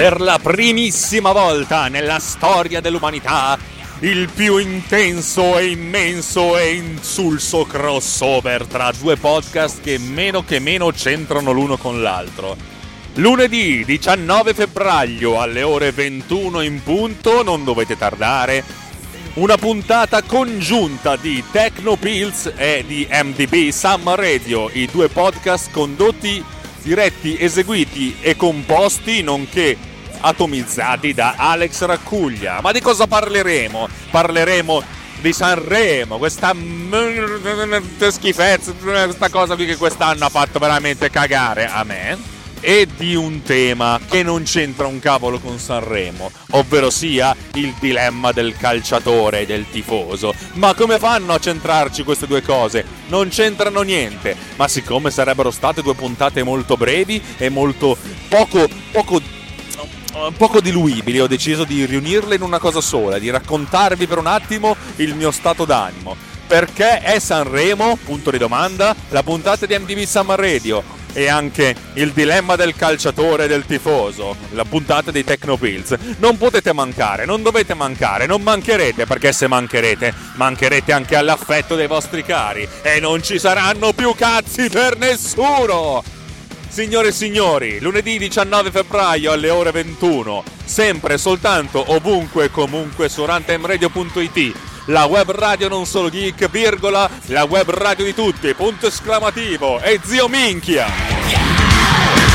per la primissima volta nella storia dell'umanità il più intenso e immenso e insulso crossover tra due podcast che meno che meno c'entrano l'uno con l'altro. Lunedì 19 febbraio alle ore 21 in punto, non dovete tardare, una puntata congiunta di Techno Pills e di MDB Summer Radio, i due podcast condotti, diretti, eseguiti e composti, nonché atomizzati da Alex Raccuglia. Ma di cosa parleremo? Parleremo di Sanremo, questa schifezza, questa cosa qui che quest'anno ha fatto veramente cagare a me e di un tema che non c'entra un cavolo con Sanremo, ovvero sia il dilemma del calciatore e del tifoso. Ma come fanno a centrarci queste due cose? Non c'entrano niente, ma siccome sarebbero state due puntate molto brevi e molto poco, poco poco diluibili, ho deciso di riunirle in una cosa sola, di raccontarvi per un attimo il mio stato d'animo. Perché è Sanremo? Punto di domanda. La puntata di MTV Summer Radio e anche il dilemma del calciatore e del tifoso, la puntata dei Tecnopills. Non potete mancare, non dovete mancare, non mancherete perché se mancherete, mancherete anche all'affetto dei vostri cari e non ci saranno più cazzi per nessuno. Signore e signori, lunedì 19 febbraio alle ore 21, sempre soltanto ovunque e comunque su runtimeradio.it, la web radio non solo geek, virgola, la web radio di tutti, punto esclamativo, e zio minchia!